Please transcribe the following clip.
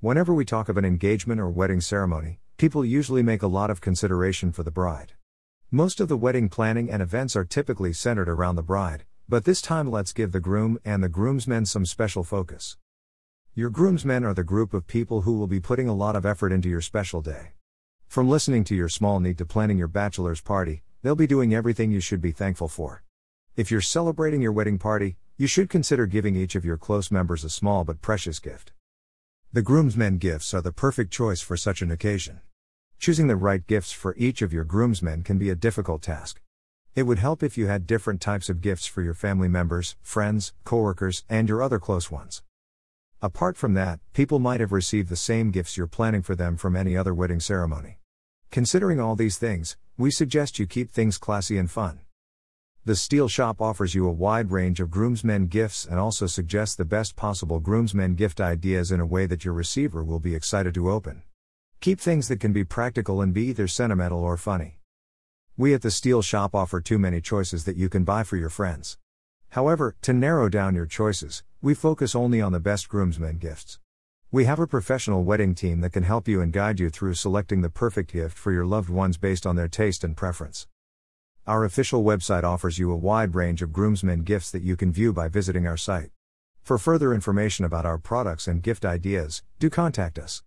Whenever we talk of an engagement or wedding ceremony, people usually make a lot of consideration for the bride. Most of the wedding planning and events are typically centered around the bride, but this time let's give the groom and the groomsmen some special focus. Your groomsmen are the group of people who will be putting a lot of effort into your special day. From listening to your small need to planning your bachelor's party, they'll be doing everything you should be thankful for. If you're celebrating your wedding party, you should consider giving each of your close members a small but precious gift. The groomsmen gifts are the perfect choice for such an occasion. Choosing the right gifts for each of your groomsmen can be a difficult task. It would help if you had different types of gifts for your family members, friends, coworkers, and your other close ones. Apart from that, people might have received the same gifts you're planning for them from any other wedding ceremony. Considering all these things, we suggest you keep things classy and fun. The Steel Shop offers you a wide range of groomsmen gifts and also suggests the best possible groomsmen gift ideas in a way that your receiver will be excited to open. Keep things that can be practical and be either sentimental or funny. We at the Steel Shop offer too many choices that you can buy for your friends. However, to narrow down your choices, we focus only on the best groomsmen gifts. We have a professional wedding team that can help you and guide you through selecting the perfect gift for your loved ones based on their taste and preference. Our official website offers you a wide range of groomsmen gifts that you can view by visiting our site. For further information about our products and gift ideas, do contact us.